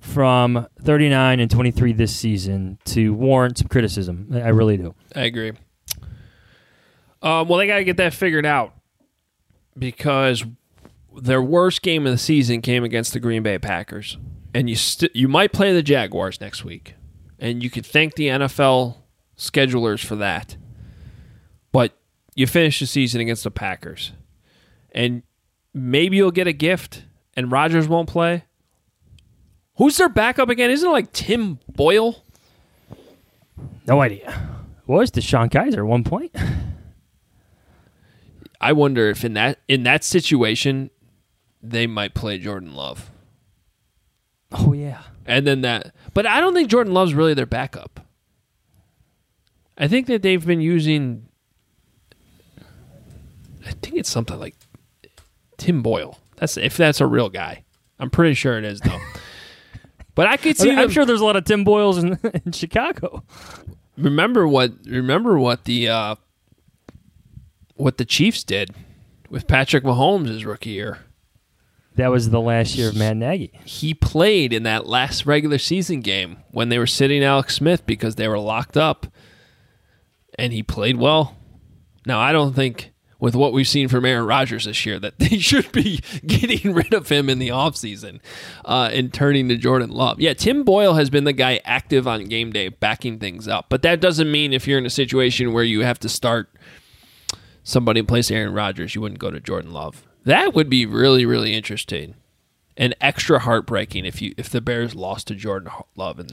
from 39 and 23 this season to warrant some criticism. I I really do. I agree. Um, well, they got to get that figured out because their worst game of the season came against the Green Bay Packers, and you st- you might play the Jaguars next week, and you could thank the NFL schedulers for that. But you finish the season against the Packers, and maybe you'll get a gift, and Rodgers won't play. Who's their backup again? Isn't it like Tim Boyle? No idea. Was DeShone Kizer at one point? I wonder if in that in that situation they might play Jordan Love. Oh yeah. And then that but I don't think Jordan Love's really their backup. I think that they've been using I think it's something like Tim Boyle. That's if that's a real guy. I'm pretty sure it is though. but I could see I'm sure there's a lot of Tim Boyles in, in Chicago. remember what remember what the uh, what the Chiefs did with Patrick Mahomes his rookie year. That was the last year of Matt Nagy. He played in that last regular season game when they were sitting Alex Smith because they were locked up, and he played well. Now I don't think with what we've seen from Aaron Rodgers this year that they should be getting rid of him in the offseason uh, and turning to Jordan Love. Yeah, Tim Boyle has been the guy active on game day, backing things up. But that doesn't mean if you're in a situation where you have to start somebody in place Aaron Rodgers, you wouldn't go to Jordan Love. That would be really, really interesting and extra heartbreaking if you if the Bears lost to Jordan Love in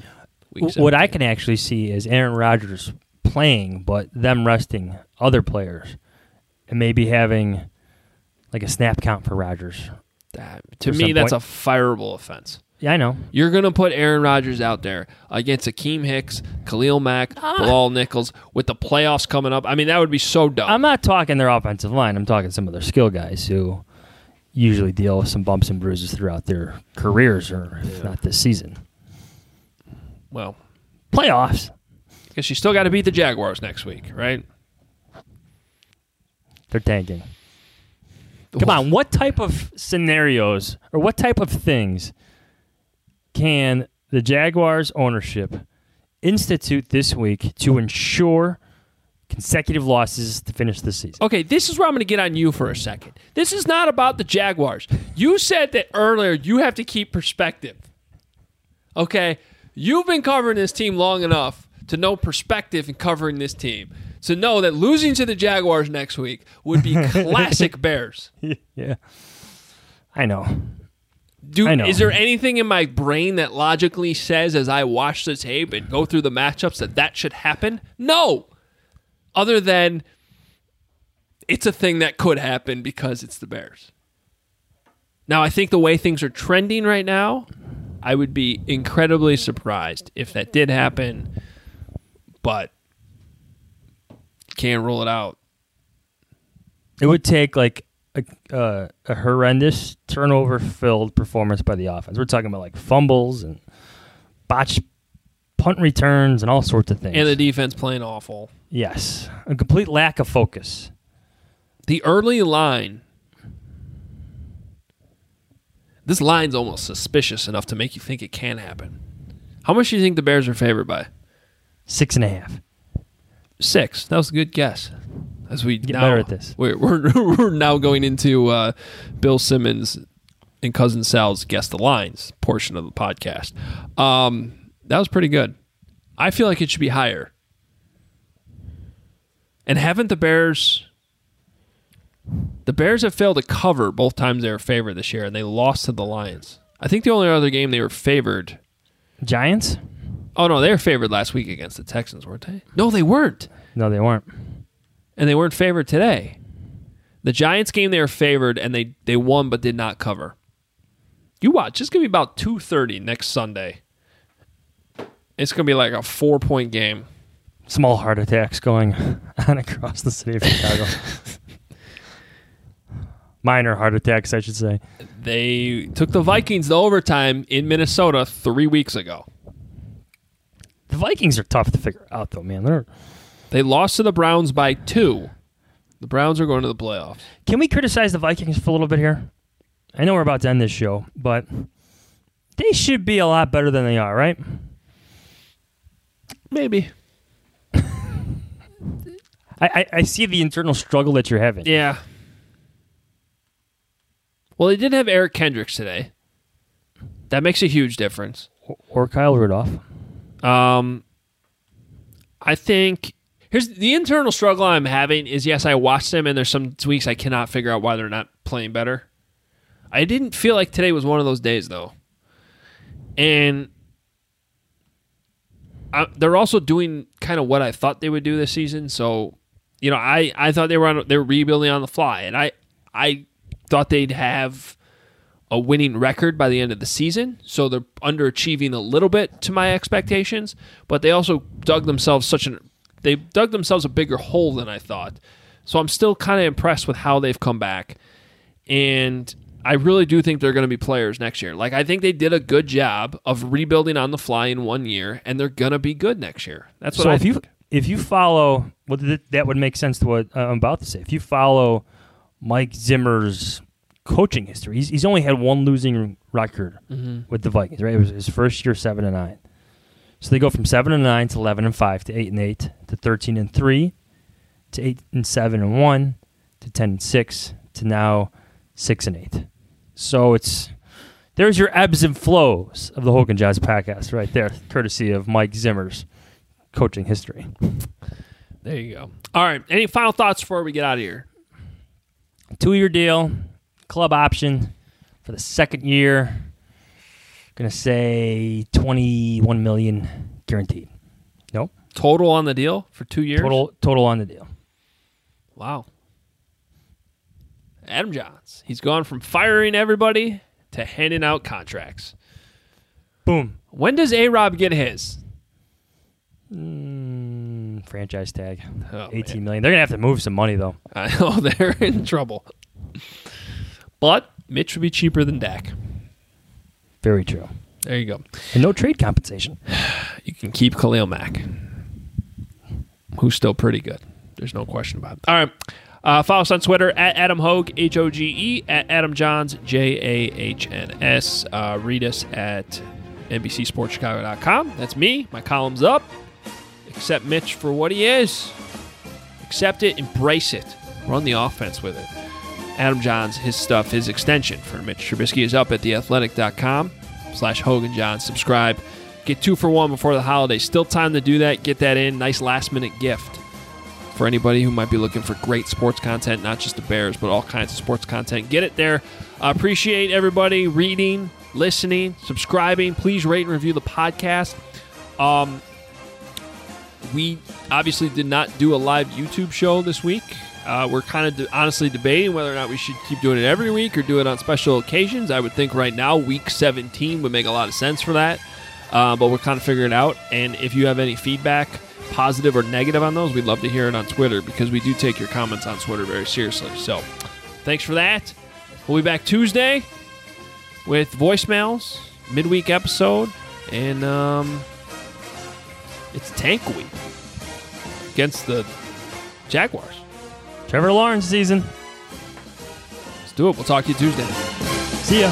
week. What I can actually see is Aaron Rodgers playing, but them resting other players and maybe having like a snap count for Rodgers. That, to me, that's a fireable offense. Yeah, I know. You're going to put Aaron Rodgers out there against Akiem Hicks, Khalil Mack, Ah. Bilal Nichols with the playoffs coming up. I mean, that would be so dumb. I'm not talking their offensive line. I'm talking some of their skill guys who usually deal with some bumps and bruises throughout their careers, or if not this season. well, Playoffs. because you still got to beat the Jaguars next week, right? They're tanking. Come on, what type of scenarios or what type of things can the Jaguars ownership institute this week to ensure consecutive losses to finish the season? Okay, this is where I'm going to get on you for a second. This is not about the Jaguars. You said that earlier you have to keep perspective. Okay? You've been covering this team long enough to know perspective in covering this team. To know that losing to the Jaguars next week would be classic Bears. yeah. I know. Do, I know. Is there anything in my brain that logically says, as I watch the tape and go through the matchups, that that should happen? No. Other than it's a thing that could happen because it's the Bears. Now, I think the way things are trending right now, I would be incredibly surprised if that did happen, but can't rule it out. It would take like a, uh, a horrendous turnover filled performance by the offense. We're talking about like fumbles and botched punt returns and all sorts of things. And the defense playing awful. yes, a complete lack of focus. The early line. This line's almost suspicious enough to make you think it can happen. How much do you think the Bears are favored by? Six and a half. Six. That was a good guess. As we Get now, better at this. We're, we're, we're now going into uh, Bill Simmons and Cousin Sal's Guess the Lines portion of the podcast. Um, that was pretty good. I feel like it should be higher. And haven't the Bears. The Bears have failed to cover both times they were favored this year, and they lost to the Lions. I think the only other game they were favored. Giants? Oh, no, they were favored last week against the Texans, weren't they? No, they weren't. No, they weren't. and they weren't favored today. The Giants game they were favored and they they won but did not cover. You watch, it's gonna be about two thirty next Sunday. It's gonna be like a four point game. Small heart attacks going on across the city of Chicago. Minor heart attacks, I should say. They took the Vikings to overtime in Minnesota three weeks ago. The Vikings are tough to figure out, though, man. They're They lost to the Browns by two. The Browns are going to the playoffs. Can we criticize the Vikings for a little bit here? I know we're about to end this show, but they should be a lot better than they are, right? Maybe. I, I, I see the internal struggle that you're having. Yeah. Well, they did have Eric Kendricks today. That makes a huge difference. Or Kyle Rudolph. Um, I think here's the internal struggle I'm having is yes, I watched them and there's some weeks I cannot figure out why they're not playing better. I didn't feel like today was one of those days though, and I, they're also doing kind of what I thought they would do this season. So, you know, I I thought they were on, they were rebuilding on the fly, and I I thought they'd have a winning record by the end of the season. So they're underachieving a little bit to my expectations, but they also dug themselves such an they dug themselves a bigger hole than I thought. So I'm still kind of impressed with how they've come back. And I really do think they're going to be players next year. Like I think they did a good job of rebuilding on the fly in one year and they're going to be good next year. That's what so I if you if you follow, well, th- that would make sense to what uh, I'm about to say. If you follow Mike Zimmer's coaching history, he's, he's only had one losing record Mhm. with the Vikings. Right, it was his first year, seven and nine. So they go from seven and nine to eleven and five to eight and eight to thirteen and three to eight and seven and one to ten and six to now six and eight. So it's there's your ebbs and flows of the Hoge and Jahns podcast right there, courtesy of Mike Zimmer's coaching history. There you go. All right. Any final thoughts before we get out of here? Two year deal, club option, for the second year. Gonna say 21 million guaranteed. Nope. Total on the deal for two years. Total total on the deal. Wow. Adam Jahns. He's gone from firing everybody to handing out contracts. Boom. When does A Rob get his? Mm, franchise tag. Oh, 18 million. They're gonna have to move some money though. I know they're in trouble. But Mitch would be cheaper than Dak. Very true. There you go. And no trade compensation. You can keep Khalil Mack, who's still pretty good. There's no question about it. All right. Uh, follow us on Twitter at Adam Hoge, H O G E, at Adam Jahns, J A H N S. Uh, read us at NBCSportsChicago.com. That's me. My column's up. Accept Mitch for what he is. Accept it, embrace it. Run the offense with it. Adam Jahns, his stuff, his extension for Mitch Trubisky is up at theathletic.com slash Hoge and Jahns. Subscribe. Get two for one before the holidays. Still time to do that. Get that in. Nice last minute gift for anybody who might be looking for great sports content, not just the Bears, but all kinds of sports content. Get it there. Uh, appreciate everybody reading, listening, subscribing. Please rate and review the podcast. Um, we obviously did not do a live YouTube show this week. Uh, we're kind of de- honestly debating whether or not we should keep doing it every week or do it on special occasions. I would think right now, week 17 would make a lot of sense for that. Uh, but we're kind of figuring it out. And if you have any feedback, positive or negative on those, we'd love to hear it on Twitter because we do take your comments on Twitter very seriously. So thanks for that. We'll be back Tuesday with voicemails, midweek episode, and um, it's tank week against the Jaguars. Trevor Lawrence season. Let's do it. We'll talk to you Tuesday. See ya.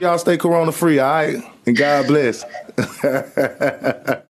Y'all stay corona free, all right? And God bless.